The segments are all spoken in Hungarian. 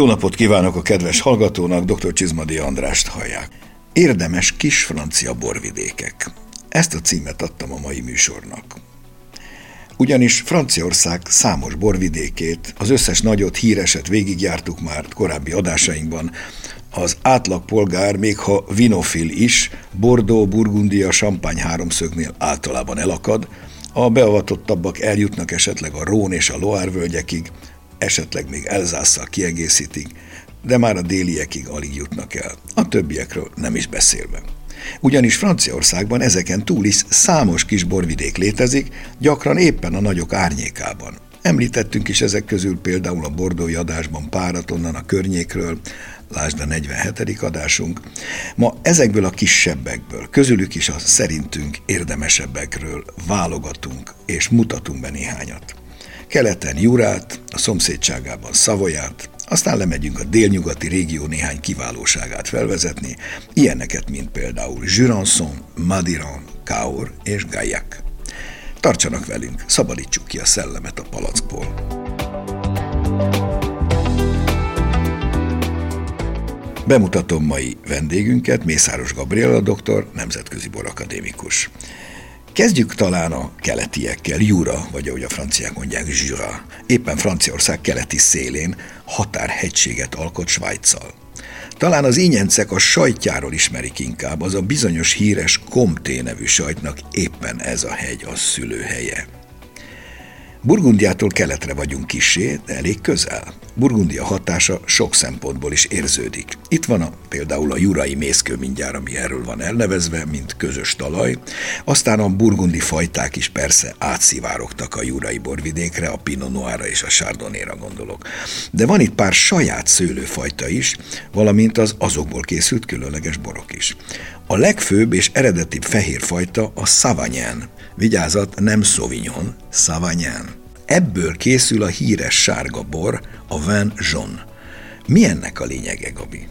Jó napot kívánok a kedves hallgatónak, dr. Csizmadi Andrást hallják. Érdemes kis francia borvidékek. Ezt a címet adtam a mai műsornak. Ugyanis Franciaország számos borvidékét, az összes nagyot, híreset végigjártuk már korábbi adásainkban, az átlagpolgár, még ha vinofil is, Bordeaux, Burgundia, Champagne háromszögnél általában elakad, a beavatottabbak eljutnak esetleg a Rón és a Loire völgyekig, esetleg még Elzásszal kiegészítik, de már a déliekig alig jutnak el, a többiekről nem is beszélve. Ugyanis Franciaországban ezeken túl is számos kis borvidék létezik, gyakran éppen a nagyok árnyékában. Említettünk is ezek közül például a bordói adásban párat onnan a környékről, lásd a 47. adásunk. Ma ezekből a kisebbekből, közülük is a szerintünk érdemesebbekről válogatunk és mutatunk be néhányat. Keleten Jurát, a szomszédságában Szavolyát, aztán lemegyünk a délnyugati régió néhány kiválóságát felvezetni, ilyeneket, mint például Jurançon, Madiran, Kaur és Gaillac. Tartsanak velünk, szabadítsuk ki a szellemet a palackból. Bemutatom mai vendégünket, Mészáros Gabriela doktor, nemzetközi borakadémikus. Kezdjük talán a keletiekkel, Jura, vagy ahogy a franciák mondják, Jura. Éppen Franciaország keleti szélén határhegységet alkot Svájccal. Talán az ínyencek a sajtjáról ismerik inkább, az a bizonyos híres Comté nevű sajtnak éppen ez a hegy a szülőhelye. Burgundiától keletre vagyunk kisé, de elég közel. Burgundia hatása sok szempontból is érződik. Itt van a, például a jurai mészkő mindjárt, ami erről van elnevezve, mint közös talaj. Aztán a burgundi fajták is persze átszivárogtak a jurai borvidékre, a Pinot Noirra és a Chardonnayra gondolok. De van itt pár saját szőlőfajta is, valamint az azokból készült különleges borok is. A legfőbb és eredetibb fehér fajta a Savagnin. Vigyázat, nem Sauvignon, Savagnin. Ebből készül a híres sárga bor, a Vin Jaune. Mi ennek a lényege, Gabi?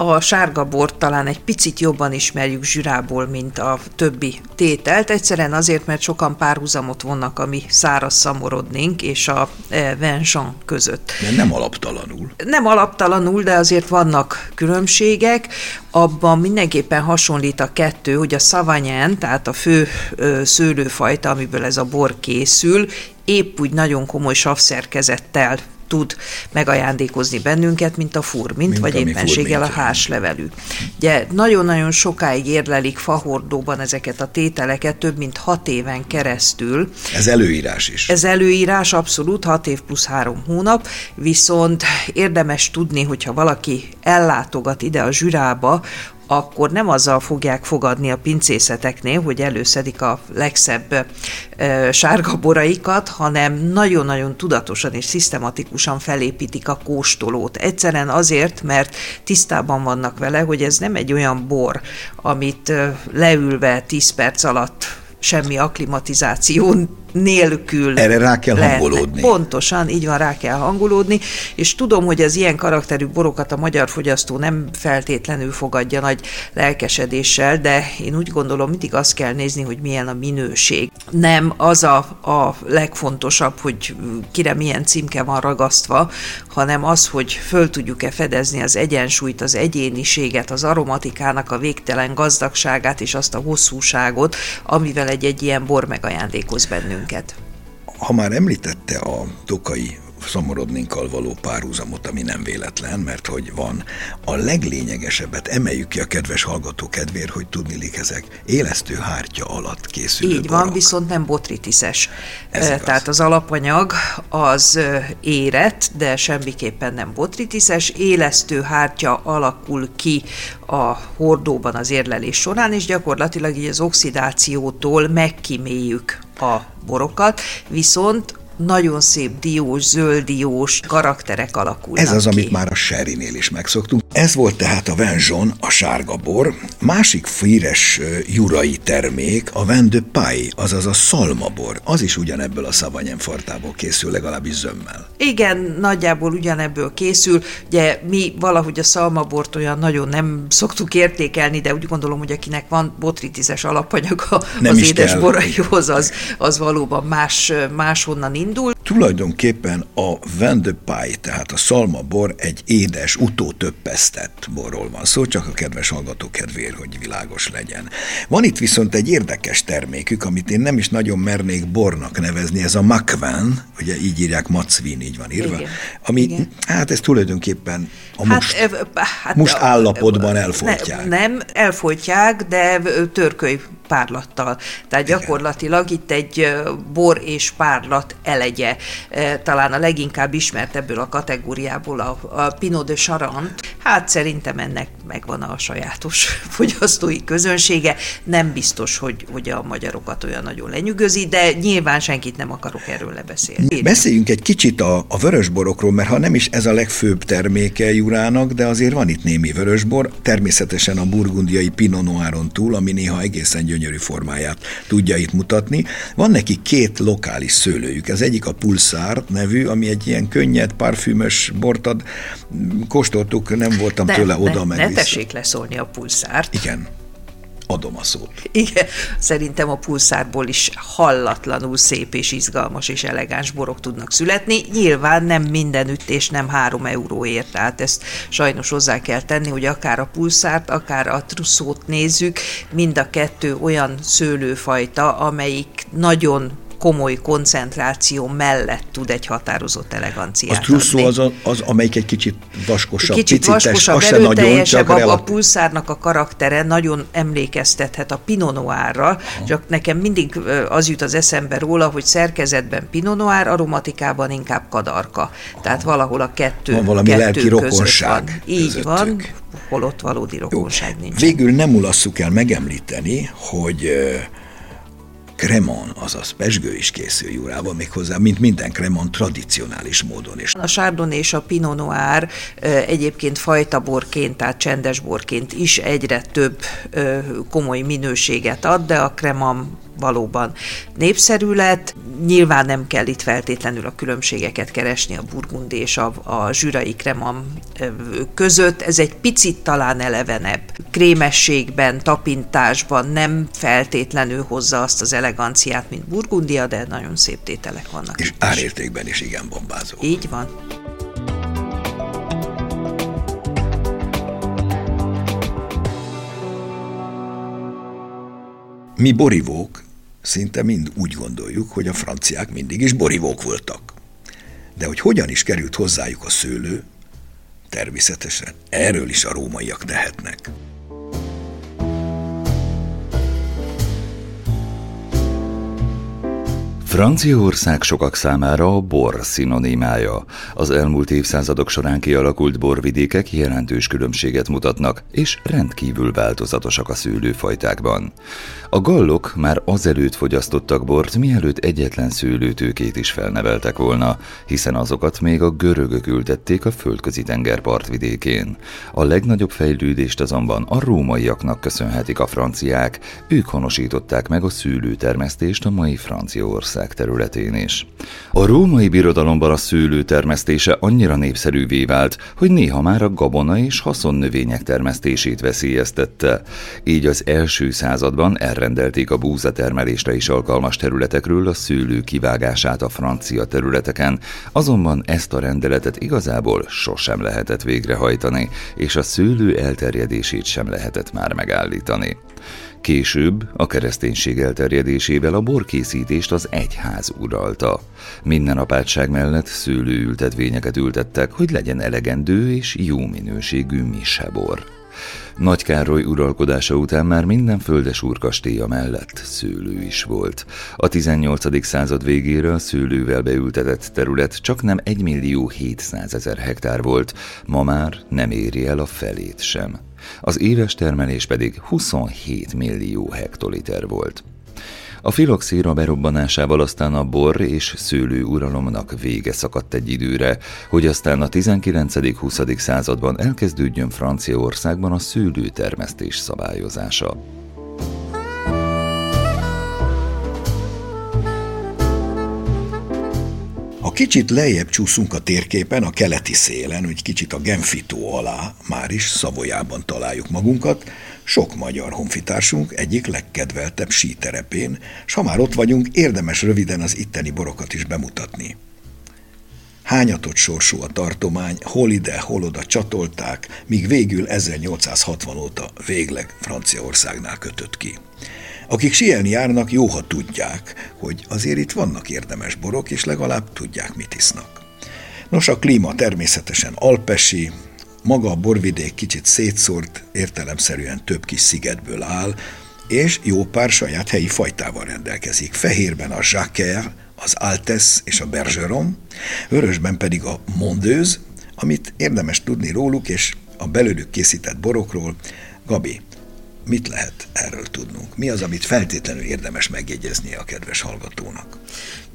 a sárga bort talán egy picit jobban ismerjük zsürából, mint a többi tételt, egyszerűen azért, mert sokan párhuzamot vonnak a mi száraz szamorodnénk és a e, Venjean között. De nem alaptalanul. Nem alaptalanul, de azért vannak különbségek. Abban mindenképpen hasonlít a kettő, hogy a Savagnin, tehát a fő szőlőfajta, amiből ez a bor készül, épp úgy nagyon komoly savszerkezettel tud megajándékozni bennünket, mint a fur, mint, vagy éppenséggel a háslevelű. Ugye nagyon-nagyon sokáig érlelik fahordóban ezeket a tételeket, több mint hat éven keresztül. Ez előírás is. Ez előírás, abszolút, hat év plusz három hónap, viszont érdemes tudni, hogyha valaki ellátogat ide a zsürába, akkor nem azzal fogják fogadni a pincészeteknél, hogy előszedik a legszebb e, sárga boraikat, hanem nagyon-nagyon tudatosan és szisztematikusan felépítik a kóstolót. Egyszerűen azért, mert tisztában vannak vele, hogy ez nem egy olyan bor, amit leülve 10 perc alatt semmi akklimatizáció nélkül. Erre rá kell lehetne. hangolódni. Pontosan, így van, rá kell hangolódni, és tudom, hogy az ilyen karakterű borokat a magyar fogyasztó nem feltétlenül fogadja nagy lelkesedéssel, de én úgy gondolom, mindig azt kell nézni, hogy milyen a minőség. Nem az a, a legfontosabb, hogy kire milyen címke van ragasztva, hanem az, hogy föl tudjuk-e fedezni az egyensúlyt, az egyéniséget, az aromatikának a végtelen gazdagságát és azt a hosszúságot, amivel egy-egy ilyen bor megajándékoz bennünk bennünket. Ha már említette a tokai szomorodninkkal való párhuzamot, ami nem véletlen, mert hogy van. A leglényegesebbet emeljük ki a kedves hallgató kedvéért, hogy tudnilik ezek élesztő hártya alatt készülő Így van, borak. viszont nem botritiszes. Ez Tehát az alapanyag az érett, de semmiképpen nem botritiszes. Élesztő hártya alakul ki a hordóban az érlelés során, és gyakorlatilag így az oxidációtól megkiméljük a borokat, viszont nagyon szép diós, zöld diós karakterek alakulnak Ez az, ki. amit már a Sherrynél is megszoktunk. Ez volt tehát a Venjon, a sárga bor. Másik fíres jurai termék a Vin de Pai, azaz a szalmabor. Az is ugyanebből a szavanyemfartából készül, legalábbis zömmel. Igen, nagyjából ugyanebből készül. Ugye mi valahogy a szalmabort olyan nagyon nem szoktuk értékelni, de úgy gondolom, hogy akinek van botritizes alapanyaga nem az édes boraihoz, az, az valóban más, máshonnan indul. Tulajdonképpen a Vin de Pai, tehát a szalmabor egy édes, utótöppesztett borról van szó, csak a kedves hallgató kedvéért, hogy világos legyen. Van itt viszont egy érdekes termékük, amit én nem is nagyon mernék bornak nevezni, ez a Makvan, ugye így írják Macvin, így van írva, Igen. ami, Igen. hát ez tulajdonképpen a hát, most, hát, most állapotban elfolytják. Ne, nem, elfolytják, de törköly párlattal. Tehát Igen. gyakorlatilag itt egy bor és párlat elegye. Talán a leginkább ismert ebből a kategóriából a, a Pinot de Charant. Hát szerintem ennek megvan a sajátos fogyasztói közönsége. Nem biztos, hogy, hogy a magyarokat olyan nagyon lenyűgözi, de nyilván senkit nem akarok erről lebeszélni. Beszéljünk egy kicsit a, a vörösborokról, mert ha nem is ez a legfőbb terméke Jurának, de azért van itt némi vörösbor, természetesen a burgundiai Pinot Noiron túl, ami néha egészen gyönyörű formáját tudja itt mutatni. Van neki két lokális szőlőjük. Ez egyik a Pulsar nevű, ami egy ilyen könnyed, parfümös bort ad. Kóstoltuk, nem voltam ne, tőle oda meg Ne vissza. Tessék leszólni a Pulsárt. Igen adom a szót. Igen, szerintem a pulszárból is hallatlanul szép és izgalmas és elegáns borok tudnak születni. Nyilván nem mindenütt és nem három euróért, tehát ezt sajnos hozzá kell tenni, hogy akár a pulszárt, akár a truszót nézzük, mind a kettő olyan szőlőfajta, amelyik nagyon komoly koncentráció mellett tud egy határozott eleganciát A trusszó az, az, amelyik egy kicsit vaskosabb, kicsit picites, vaskosabb, erőteljesebb, a, a pulszárnak a karaktere nagyon emlékeztethet a Pinot Noirra, csak nekem mindig az jut az eszembe róla, hogy szerkezetben Pinot Noir, aromatikában inkább kadarka. Tehát valahol a kettő, van valami kettő lelki rokonság van. Így közöttük. van, holott valódi rokonság Jó. nincs. Végül nem ulasszuk el megemlíteni, hogy kremon, azaz pesgő is készül Jurában méghozzá, mint minden kremon tradicionális módon is. A Chardonnay és a Pinot Noir egyébként fajtaborként, tehát csendes borként is egyre több komoly minőséget ad, de a kremam valóban népszerű lett. Nyilván nem kell itt feltétlenül a különbségeket keresni a burgundi és a, a zsürai kremam között. Ez egy picit talán elevenebb. Krémességben, tapintásban nem feltétlenül hozza azt az eleganciát, mint burgundia, de nagyon szép tételek vannak. És árértékben is igen bombázó. Így van. Mi borivók szinte mind úgy gondoljuk, hogy a franciák mindig is borivók voltak. De hogy hogyan is került hozzájuk a szőlő, természetesen erről is a rómaiak tehetnek. Franciaország sokak számára a bor szinonimája. Az elmúlt évszázadok során kialakult borvidékek jelentős különbséget mutatnak, és rendkívül változatosak a szőlőfajtákban. A gallok már azelőtt fogyasztottak bort, mielőtt egyetlen szőlőtőkét is felneveltek volna, hiszen azokat még a görögök ültették a földközi tenger partvidékén. A legnagyobb fejlődést azonban a rómaiaknak köszönhetik a franciák, ők honosították meg a szőlőtermesztést a mai Franciaország területén is. A római birodalomban a szőlő termesztése annyira népszerűvé vált, hogy néha már a gabona és haszonnövények termesztését veszélyeztette. Így az első században elrendelték a búzatermelésre is alkalmas területekről a szőlő kivágását a francia területeken, azonban ezt a rendeletet igazából sosem lehetett végrehajtani, és a szőlő elterjedését sem lehetett már megállítani. Később a kereszténység elterjedésével a borkészítést az egyház uralta. Minden apátság mellett szőlőültetvényeket ültettek, hogy legyen elegendő és jó minőségű misebor. Nagy Károly uralkodása után már minden földes úrkastélya mellett szőlő is volt. A 18. század végére a szőlővel beültetett terület csak nem 1 millió 700 ezer hektár volt, ma már nem éri el a felét sem az éves termelés pedig 27 millió hektoliter volt. A filoxéra berobbanásával aztán a bor és szőlő uralomnak vége szakadt egy időre, hogy aztán a 19.-20. században elkezdődjön Franciaországban a szőlőtermesztés szabályozása. Ha kicsit lejjebb csúszunk a térképen, a keleti szélen, hogy kicsit a Genfitó alá, már is Szavolyában találjuk magunkat, sok magyar honfitársunk egyik legkedveltebb síterepén, s ha már ott vagyunk, érdemes röviden az itteni borokat is bemutatni. Hányatott sorsú a tartomány, hol ide, hol oda csatolták, míg végül 1860 óta végleg Franciaországnál kötött ki. Akik sielni járnak, jó, ha tudják, hogy azért itt vannak érdemes borok, és legalább tudják, mit isznak. Nos, a klíma természetesen alpesi, maga a borvidék kicsit szétszórt, értelemszerűen több kis szigetből áll, és jó pár saját helyi fajtával rendelkezik. Fehérben a Jacquer, az Altes és a Bergeron, vörösben pedig a Mondeuse, amit érdemes tudni róluk és a belőlük készített borokról. Gabi, mit lehet erről tudnunk? Mi az, amit feltétlenül érdemes megjegyeznie a kedves hallgatónak?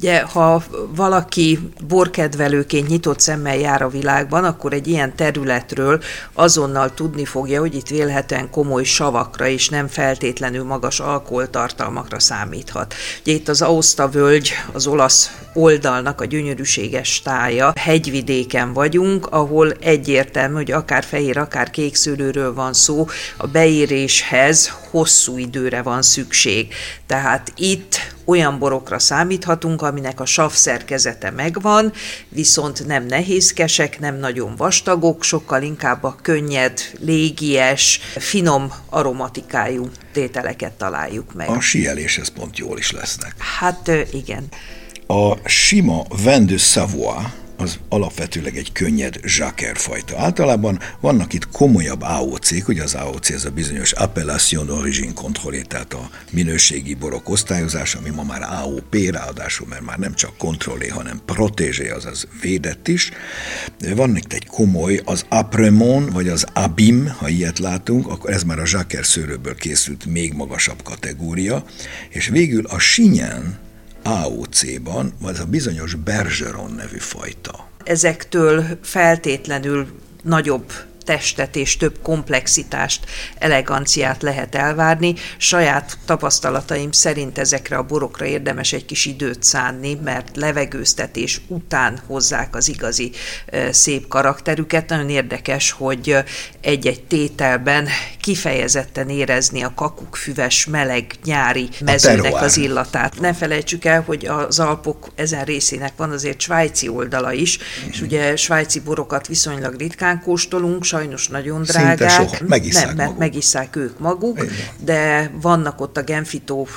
Ugye, ha valaki borkedvelőként nyitott szemmel jár a világban, akkor egy ilyen területről azonnal tudni fogja, hogy itt vélhetően komoly savakra és nem feltétlenül magas alkoholtartalmakra számíthat. Ugye itt az Aosta völgy, az olasz oldalnak a gyönyörűséges tája, hegyvidéken vagyunk, ahol egyértelmű, hogy akár fehér, akár kék szőlőről van szó, a beéréshez hosszú időre van szükség. Tehát itt olyan borokra számíthatunk, aminek a sav szerkezete megvan, viszont nem nehézkesek, nem nagyon vastagok, sokkal inkább a könnyed, légies, finom aromatikájú tételeket találjuk meg. A sieléshez pont jól is lesznek. Hát igen. A sima Vin de Savoie az alapvetőleg egy könnyed zsáker fajta. Általában vannak itt komolyabb AOC-k, ugye az AOC ez a bizonyos Appellation d'Origine Contrôlé, tehát a minőségi borok osztályozás, ami ma már AOP, ráadásul, mert már nem csak kontrollé, hanem protégé, azaz védett is. Van itt egy komoly, az Apremon, vagy az Abim, ha ilyet látunk, akkor ez már a zsáker szőrőből készült még magasabb kategória, és végül a Sinyen, AOC-ban, vagy a bizonyos Bergeron nevű fajta. Ezektől feltétlenül nagyobb testet és több komplexitást, eleganciát lehet elvárni. Saját tapasztalataim szerint ezekre a borokra érdemes egy kis időt szánni, mert levegőztetés után hozzák az igazi szép karakterüket. Nagyon érdekes, hogy egy-egy tételben kifejezetten érezni a füves, meleg, nyári mezőnek az illatát. Ne felejtsük el, hogy az Alpok ezen részének van azért svájci oldala is, és ugye svájci borokat viszonylag ritkán kóstolunk, sajnos nagyon drágák. Szinte sok. Megisszák nem, mert maguk. ők maguk, de vannak ott a Genfitó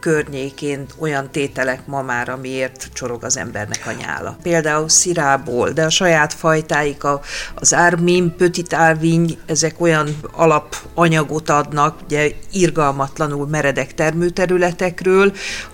környékén olyan tételek ma már, amiért csorog az embernek a nyála. Például szirából, de a saját fajtáik, a, az ármin, petit árviny, ezek olyan alapanyagot adnak, ugye irgalmatlanul meredek termőterületekről,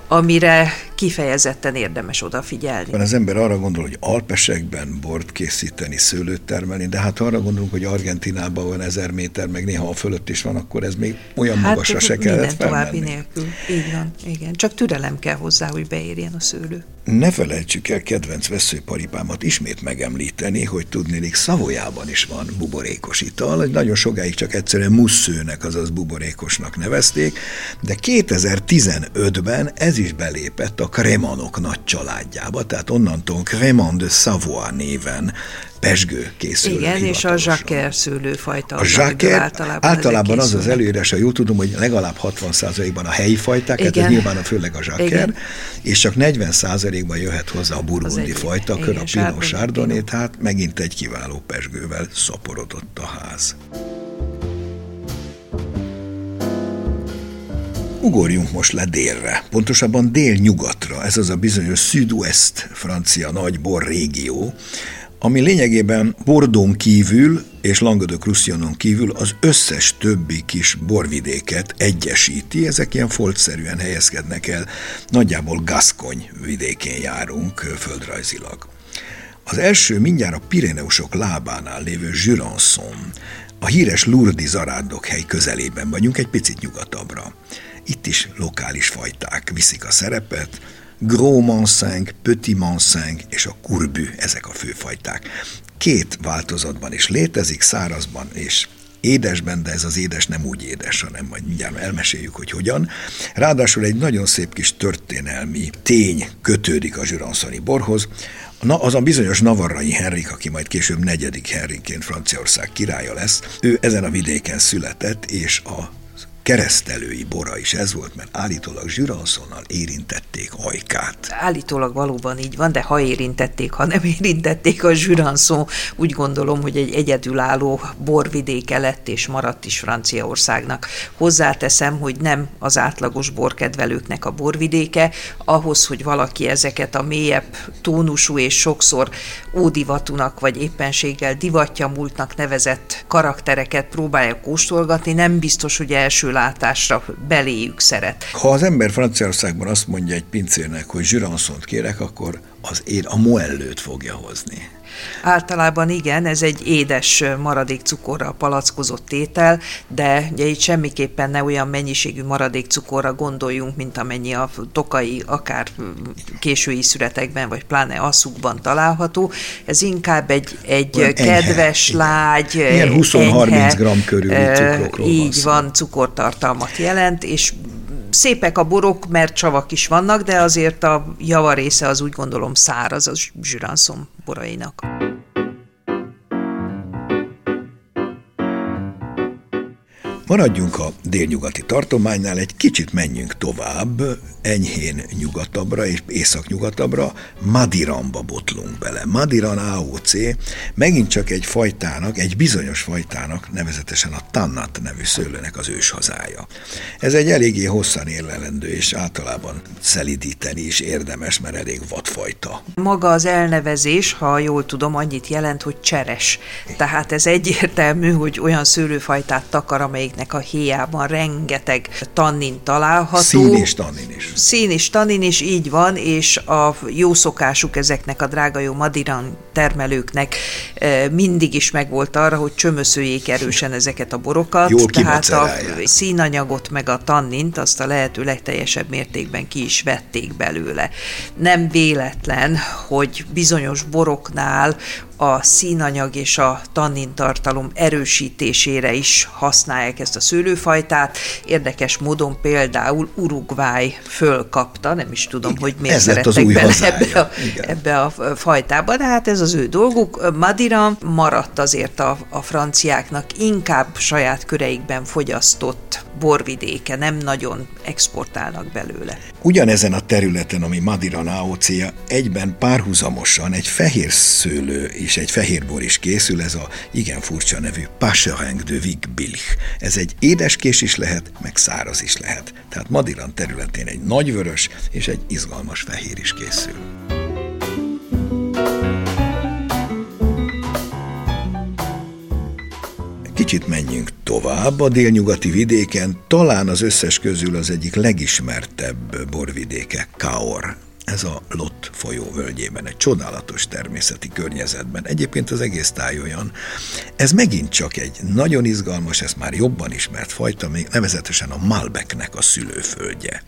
amire kifejezetten érdemes odafigyelni. Az ember arra gondol, hogy alpesekben bort készíteni, szőlőt termelni, de hát arra gondolunk, hogy Argentinában van ezer méter, meg néha a fölött is van, akkor ez még olyan hát, magasra se kellett felmenni. további nélkül. Így van, igen. Csak türelem kell hozzá, hogy beérjen a szőlő. Ne felejtsük el kedvenc veszőparipámat ismét megemlíteni, hogy tudnélik Szavolyában is van buborékos ital, nagyon sokáig csak egyszerűen musszőnek, azaz buborékosnak nevezték, de 2015-ben ez is belépett a Kremanok nagy családjába, tehát onnantól Cremant de Savoie néven pesgő készül. Igen, és a zsaker szőlőfajta. A zsaker általában, általában az az előírás, ha jól tudom, hogy legalább 60%-ban a helyi fajták, hát ez nyilván a főleg a zsaker, és csak 40%-ban jöhet hozzá a burgundi fajta, kör a Pinot Chardonnay, tehát megint egy kiváló pesgővel szaporodott a ház. Ugorjunk most le délre, pontosabban délnyugatra, ez az a bizonyos Sud-Ouest francia nagy bor régió, ami lényegében Bordón kívül és Languedoc-Roussillon kívül az összes többi kis borvidéket egyesíti, ezek ilyen foltszerűen helyezkednek el, nagyjából Gascony vidékén járunk földrajzilag. Az első mindjárt a Pireneusok lábánál lévő Jurançon, a híres Lourdes zarándok hely közelében vagyunk, egy picit nyugatabbra. Itt is lokális fajták viszik a szerepet, Gros Manseng, Petit Manseng és a kurbű, ezek a főfajták. Két változatban is létezik, szárazban és édesben, de ez az édes nem úgy édes, hanem majd mindjárt elmeséljük, hogy hogyan. Ráadásul egy nagyon szép kis történelmi tény kötődik a zsüranszoni borhoz. Na, az a bizonyos Navarrai Henrik, aki majd később negyedik Henrikként Franciaország királya lesz, ő ezen a vidéken született, és a keresztelői bora is ez volt, mert állítólag Zsüranszonnal érintették hajkát. Állítólag valóban így van, de ha érintették, ha nem érintették a Zsüranszon, úgy gondolom, hogy egy egyedülálló borvidéke lett és maradt is Franciaországnak. Hozzáteszem, hogy nem az átlagos borkedvelőknek a borvidéke, ahhoz, hogy valaki ezeket a mélyebb tónusú és sokszor ódivatúnak vagy éppenséggel divatja múltnak nevezett karaktereket próbálja kóstolgatni, nem biztos, hogy első látásra beléjük szeret. Ha az ember Franciaországban azt mondja egy pincérnek, hogy zsiranszont kérek, akkor az én a moellőt fogja hozni. Általában igen, ez egy édes maradék cukorra palackozott étel, de ugye itt semmiképpen ne olyan mennyiségű maradék cukorra gondoljunk, mint amennyi a tokai, akár késői szüretekben, vagy pláne asszukban található. Ez inkább egy, egy enyhe, kedves, igen. lágy, Ilyen 20-30 g körüli cukrokról Így van, van cukortartalmat jelent, és szépek a borok, mert csavak is vannak, de azért a javarésze az úgy gondolom száraz az zsüranszom borainak. Maradjunk a délnyugati tartománynál, egy kicsit menjünk tovább, enyhén nyugatabbra és északnyugatabbra, Madiramba botlunk bele. Madiran AOC megint csak egy fajtának, egy bizonyos fajtának, nevezetesen a Tannat nevű szőlőnek az őshazája. Ez egy eléggé hosszan élelendő és általában szelidíteni is érdemes, mert elég vadfajta. Maga az elnevezés, ha jól tudom, annyit jelent, hogy cseres. Tehát ez egyértelmű, hogy olyan szőlőfajtát takar, amelyiknek a héjában rengeteg tannin található. Szín és tannin is szín és tanin is így van, és a jó szokásuk ezeknek a drága jó madiran termelőknek e, mindig is megvolt arra, hogy csömöszöljék erősen ezeket a borokat. Jól tehát a színanyagot meg a tannint azt a lehető legteljesebb mértékben ki is vették belőle. Nem véletlen, hogy bizonyos boroknál a színanyag és a tannin tartalom erősítésére is használják ezt a szőlőfajtát. Érdekes módon például Uruguay fölkapta, nem is tudom, Igen, hogy miért ez szerettek bele ebbe a, ebbe a fajtába, de hát ez az ő dolguk. Madira maradt azért a, a franciáknak inkább saját köreikben fogyasztott borvidéke, nem nagyon exportálnak belőle. Ugyanezen a területen, ami Madira naocia, egyben párhuzamosan egy fehér szőlő és egy fehérbor is készül, ez a igen furcsa nevű Pachereng de Vigbilch. Ez egy édeskés is lehet, meg száraz is lehet. Tehát Madiran területén egy nagyvörös és egy izgalmas fehér is készül. Kicsit menjünk tovább, a délnyugati vidéken talán az összes közül az egyik legismertebb borvidéke, Kaor ez a Lott folyó völgyében, egy csodálatos természeti környezetben. Egyébként az egész táj olyan. Ez megint csak egy nagyon izgalmas, ez már jobban ismert fajta, még nevezetesen a Malbeknek a szülőföldje.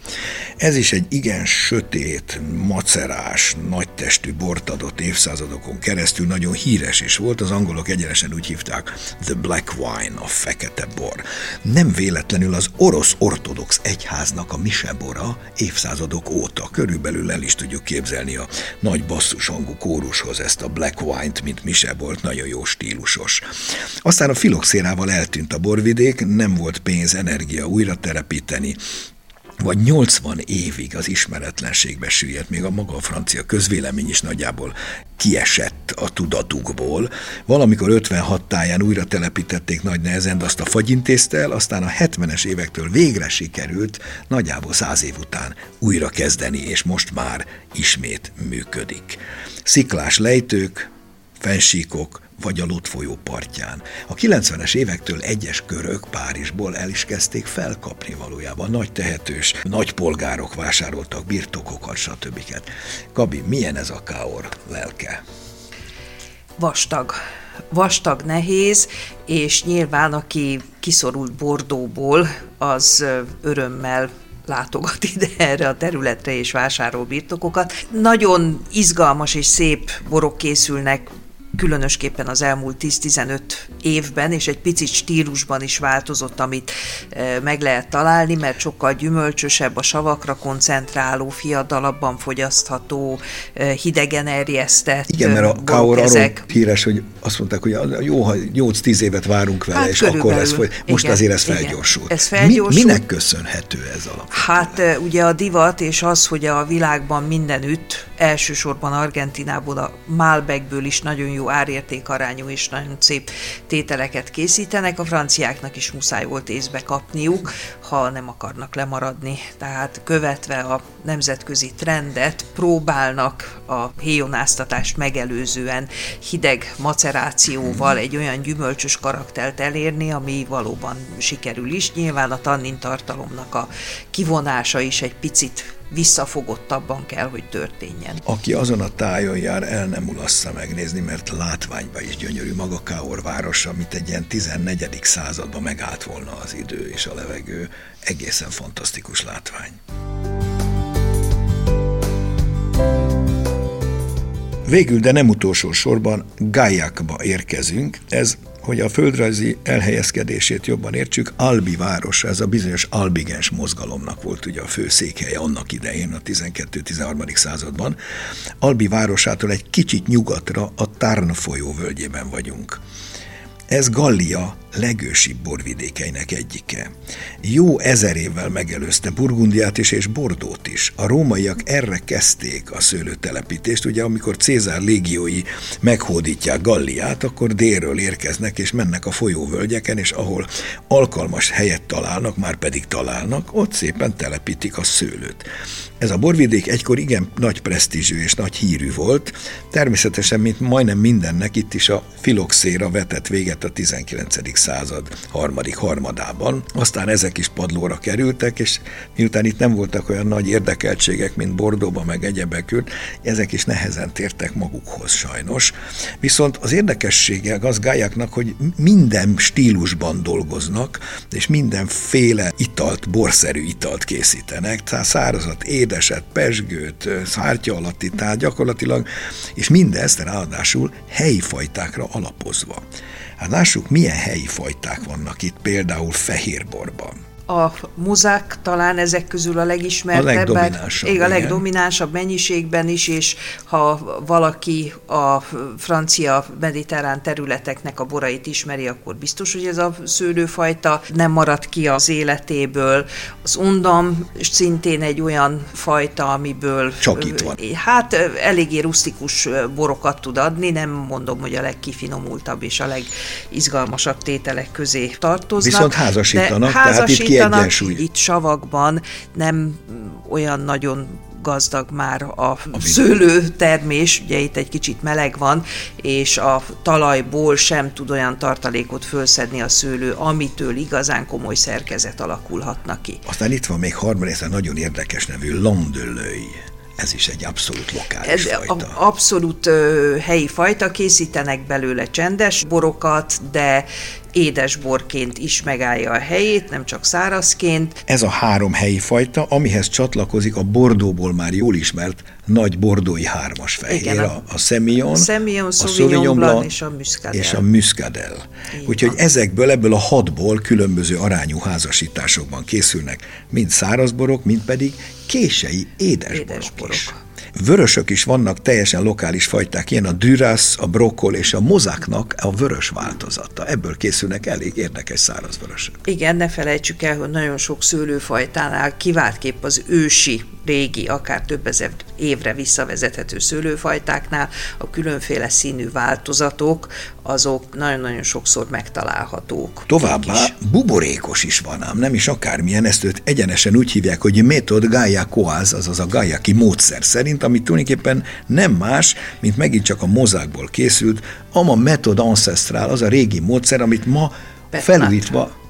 Ez is egy igen sötét, macerás, nagytestű bort adott évszázadokon keresztül, nagyon híres is volt, az angolok egyenesen úgy hívták The Black Wine, a fekete bor. Nem véletlenül az orosz ortodox egyháznak a misebora évszázadok óta körülbelül el is tudjuk képzelni a nagy basszus hangú kórushoz ezt a Black Wine-t, mint Mise volt, nagyon jó stílusos. Aztán a filoxérával eltűnt a borvidék, nem volt pénz, energia újra telepíteni, vagy 80 évig az ismeretlenségbe süllyedt, még a maga a francia közvélemény is nagyjából kiesett a tudatukból. Valamikor 56 táján újra telepítették nagy nehezen, azt a fagyintézte el, aztán a 70-es évektől végre sikerült nagyjából száz év után újra kezdeni, és most már ismét működik. Sziklás lejtők, fensíkok, vagy a Lot folyó partján. A 90-es évektől egyes körök Párizsból el is kezdték felkapni valójában. Nagy tehetős, nagy polgárok vásároltak birtokokat, stb. Gabi, milyen ez a káor lelke? Vastag. Vastag, nehéz, és nyilván aki kiszorult Bordóból, az örömmel látogat ide erre a területre és vásárol birtokokat. Nagyon izgalmas és szép borok készülnek különösképpen az elmúlt 10-15 évben, és egy picit stílusban is változott, amit e, meg lehet találni, mert sokkal gyümölcsösebb, a savakra koncentráló, fiatalabban fogyasztható, e, hidegen erjesztett Igen, mert a Kaur arról híres, hogy azt mondták, hogy jó, ha 8-10 évet várunk vele, hát és akkor lesz foly... Most igen, azért ez felgyorsult. Igen, ez felgyorsult. Mi, minek köszönhető ez alapvetően? Hát e, ugye a divat, és az, hogy a világban mindenütt, elsősorban Argentinából, a Malbecből is nagyon jó árértékarányú és nagyon szép tételeket készítenek, a franciáknak is muszáj volt észbe kapniuk, ha nem akarnak lemaradni. Tehát követve a nemzetközi trendet próbálnak a héjonáztatást megelőzően hideg macerációval egy olyan gyümölcsös karaktert elérni, ami valóban sikerül is. Nyilván a tannin tartalomnak a kivonása is egy picit visszafogottabban kell, hogy történjen. Aki azon a tájon jár, el nem ulassza megnézni, mert látványba is gyönyörű maga Káor városa, mint egy ilyen 14. században megállt volna az idő és a levegő. Egészen fantasztikus látvány. Végül, de nem utolsó sorban Gályákba érkezünk. Ez hogy a földrajzi elhelyezkedését jobban értsük, Albi város, ez a bizonyos albigens mozgalomnak volt ugye a fő székhelye annak idején, a 12-13. században. Albi városától egy kicsit nyugatra a Tarn folyó völgyében vagyunk. Ez Gallia legősibb borvidékeinek egyike. Jó ezer évvel megelőzte Burgundiát is és Bordót is. A rómaiak erre kezdték a szőlőtelepítést, ugye amikor Cézár légiói meghódítják Galliát, akkor délről érkeznek és mennek a folyóvölgyeken, és ahol alkalmas helyet találnak, már pedig találnak, ott szépen telepítik a szőlőt. Ez a borvidék egykor igen nagy presztízsű és nagy hírű volt, természetesen, mint majdnem mindennek, itt is a filoxéra vetett véget a 19 század harmadik harmadában. Aztán ezek is padlóra kerültek, és miután itt nem voltak olyan nagy érdekeltségek, mint Bordóba meg egyebek ezek is nehezen tértek magukhoz sajnos. Viszont az érdekessége a gazgályáknak, hogy minden stílusban dolgoznak, és mindenféle italt, borszerű italt készítenek, tehát szárazat, édeset, pesgőt, szártya alatti, tehát gyakorlatilag, és mindezt ráadásul helyi fajtákra alapozva. Hát lássuk, milyen helyi fajták vannak itt, például fehérborban a muzák talán ezek közül a legismertebb. A legdominánsabb. Igen, a legdominánsabb mennyiségben is, és ha valaki a francia mediterrán területeknek a borait ismeri, akkor biztos, hogy ez a szőlőfajta nem marad ki az életéből. Az undam szintén egy olyan fajta, amiből... Csak itt van. Hát eléggé rustikus borokat tud adni, nem mondom, hogy a legkifinomultabb és a legizgalmasabb tételek közé tartoznak. Viszont házasítanak, tehát itt kiegyensúly. Itt savakban nem olyan nagyon gazdag már a szőlőtermés, ugye itt egy kicsit meleg van, és a talajból sem tud olyan tartalékot fölszedni a szőlő, amitől igazán komoly szerkezet alakulhatna ki. Aztán itt van még harmadrészt nagyon érdekes nevű Landelői. Ez is egy abszolút lokális Ez fajta. Abszolút ö, helyi fajta, készítenek belőle csendes borokat, de édesborként is megállja a helyét, nem csak szárazként. Ez a három helyi fajta, amihez csatlakozik a Bordóból már jól ismert nagy bordói hármas fehér, Igen, a, a Semillon, a, Semillon, a Sauvignon Blanc és a Muscadel. És a Muscadel. Úgyhogy van. ezekből, ebből a hatból különböző arányú házasításokban készülnek mind szárazborok, mind pedig kései édesborok, édesborok. is. Vörösök is vannak teljesen lokális fajták, ilyen a Duras, a Brokkol és a Mozáknak a vörös változata. Ebből készülnek elég érdekes száraz vörösök. Igen, ne felejtsük el, hogy nagyon sok szőlőfajtánál kiváltképp az ősi, régi, akár több ezer évre visszavezethető szőlőfajtáknál a különféle színű változatok, azok nagyon-nagyon sokszor megtalálhatók. Továbbá buborékos is van ám, nem is akármilyen, ezt őt egyenesen úgy hívják, hogy metod Gaia Coaz, azaz a Gaiaki módszer szerint, amit tulajdonképpen nem más, mint megint csak a mozákból készült, ama metod ancestral, az a régi módszer, amit ma felújítva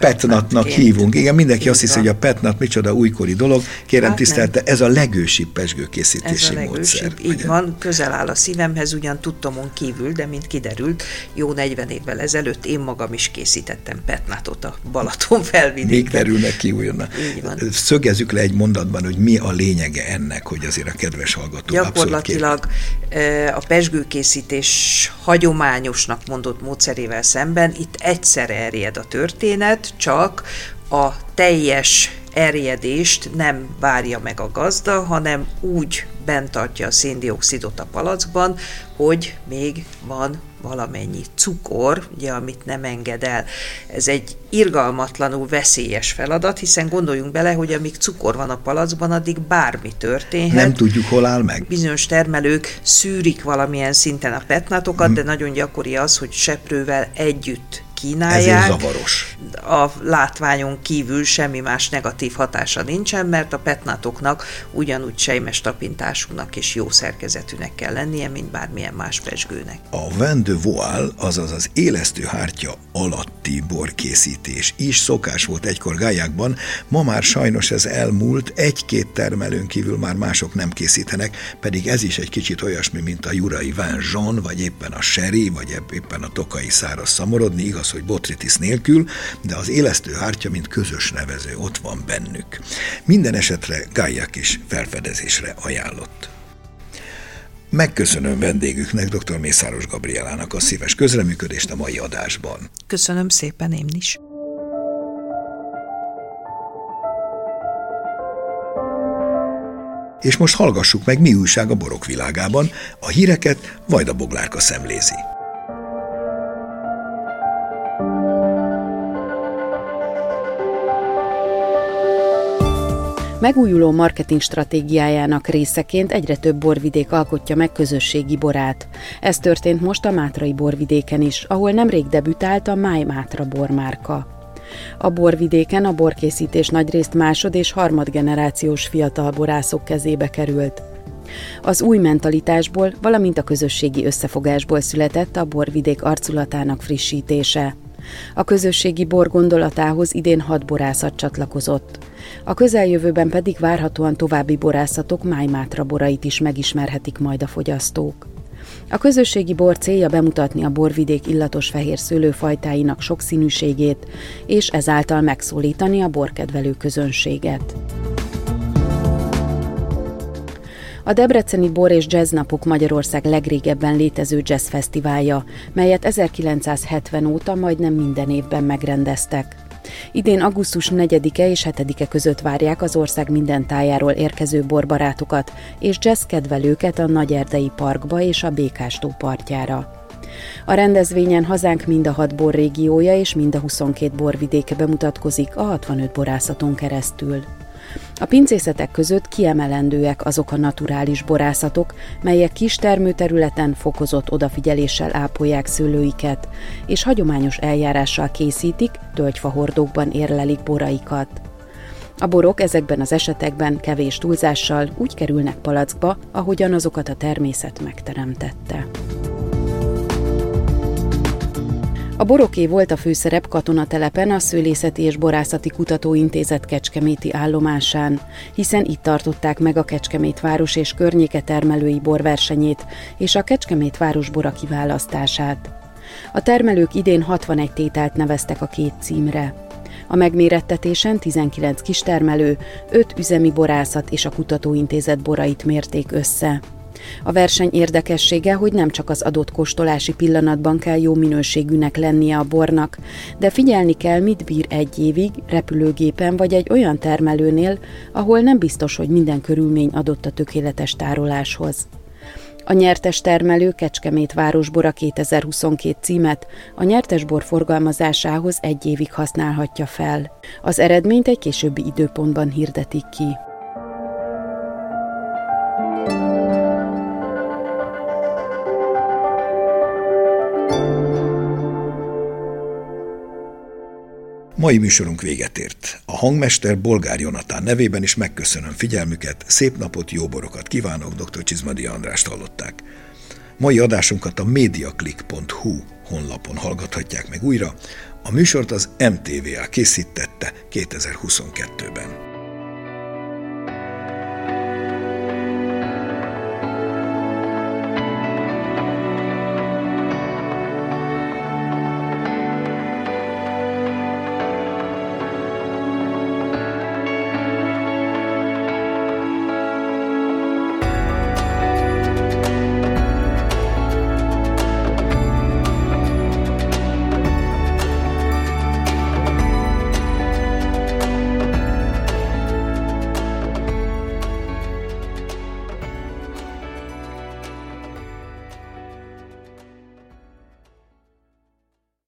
petnatnak hívunk. Igen, mindenki azt hiszi, hogy a petnat micsoda újkori dolog. Kérem hát tisztelte, ez a legősibb pesgőkészítési ez a módszer. Így ugye? van, közel áll a szívemhez, ugyan tudtomon kívül, de mint kiderült, jó 40 évvel ezelőtt én magam is készítettem petnatot a Balaton felvidéken. Még derülnek ki újonnan. Szögezzük le egy mondatban, hogy mi a lényege ennek, hogy azért a kedves hallgató Gyakorlatilag a pesgőkészítés hagyományosnak mondott módszerével szemben itt egyszer erjed a történet, csak a teljes erjedést nem várja meg a gazda, hanem úgy bent tartja a széndiokszidot a palackban, hogy még van valamennyi cukor, ugye, amit nem enged el. Ez egy irgalmatlanul veszélyes feladat, hiszen gondoljunk bele, hogy amíg cukor van a palackban, addig bármi történhet. Nem tudjuk, hol áll meg. Bizonyos termelők szűrik valamilyen szinten a petnatokat, hmm. de nagyon gyakori az, hogy seprővel együtt kínálják. Ezért zavaros. A látványon kívül semmi más negatív hatása nincsen, mert a petnatoknak ugyanúgy sejmes tapintásúnak és jó szerkezetűnek kell lennie, mint bármilyen más pesgőnek. A vin de voile, azaz az élesztő hártya alatti borkészítés is szokás volt egykor gályákban, ma már sajnos ez elmúlt, egy-két termelőn kívül már mások nem készítenek, pedig ez is egy kicsit olyasmi, mint a jurai Vin Jean, vagy éppen a sherry, vagy éppen a tokai száraz szamorodni, igaz, hogy botritis nélkül, de az élesztő hártya, mint közös nevező ott van bennük. Minden esetre Gályák is felfedezésre ajánlott. Megköszönöm vendégüknek, dr. Mészáros Gabrielának a szíves közreműködést a mai adásban. Köszönöm szépen én is. És most hallgassuk meg, mi újság a borok világában. A híreket Vajda Boglárka szemlézi. Megújuló marketing stratégiájának részeként egyre több borvidék alkotja meg közösségi borát. Ez történt most a Mátrai borvidéken is, ahol nemrég debütált a Máj Mátra bormárka. A borvidéken a borkészítés nagyrészt másod- és harmadgenerációs fiatal borászok kezébe került. Az új mentalitásból, valamint a közösségi összefogásból született a borvidék arculatának frissítése. A közösségi bor gondolatához idén hat borászat csatlakozott. A közeljövőben pedig várhatóan további borászatok májmátra borait is megismerhetik majd a fogyasztók. A közösségi bor célja bemutatni a borvidék illatos fehér szőlőfajtáinak sokszínűségét, és ezáltal megszólítani a borkedvelő közönséget. A Debreceni Bor és Jazz Napok Magyarország legrégebben létező jazzfesztiválja, melyet 1970 óta majdnem minden évben megrendeztek. Idén augusztus 4-e és 7-e között várják az ország minden tájáról érkező borbarátokat és jazz kedvelőket a Nagyerdei Parkba és a Békástó partjára. A rendezvényen hazánk mind a hat borrégiója és mind a 22 borvidéke bemutatkozik a 65 borászaton keresztül. A pincészetek között kiemelendőek azok a naturális borászatok, melyek kis termőterületen fokozott odafigyeléssel ápolják szőlőiket, és hagyományos eljárással készítik, tölgyfahordókban érlelik boraikat. A borok ezekben az esetekben kevés túlzással úgy kerülnek palackba, ahogyan azokat a természet megteremtette. A Boroké volt a főszerep katonatelepen a Szőlészeti és Borászati Kutatóintézet Kecskeméti állomásán, hiszen itt tartották meg a Kecskemét város és környéke termelői borversenyét és a Kecskemét város bora kiválasztását. A termelők idén 61 tételt neveztek a két címre. A megmérettetésen 19 kistermelő, 5 üzemi borászat és a kutatóintézet borait mérték össze. A verseny érdekessége, hogy nem csak az adott kóstolási pillanatban kell jó minőségűnek lennie a bornak, de figyelni kell, mit bír egy évig repülőgépen vagy egy olyan termelőnél, ahol nem biztos, hogy minden körülmény adott a tökéletes tároláshoz. A nyertes termelő Kecskemét Városbora 2022 címet a nyertesbor forgalmazásához egy évig használhatja fel. Az eredményt egy későbbi időpontban hirdetik ki. Mai műsorunk véget ért. A hangmester Bolgár Jonatán nevében is megköszönöm figyelmüket, szép napot, jó borokat kívánok, dr. Csizmadi Andrást hallották. Mai adásunkat a mediaclick.hu honlapon hallgathatják meg újra. A műsort az MTVA készítette 2022-ben.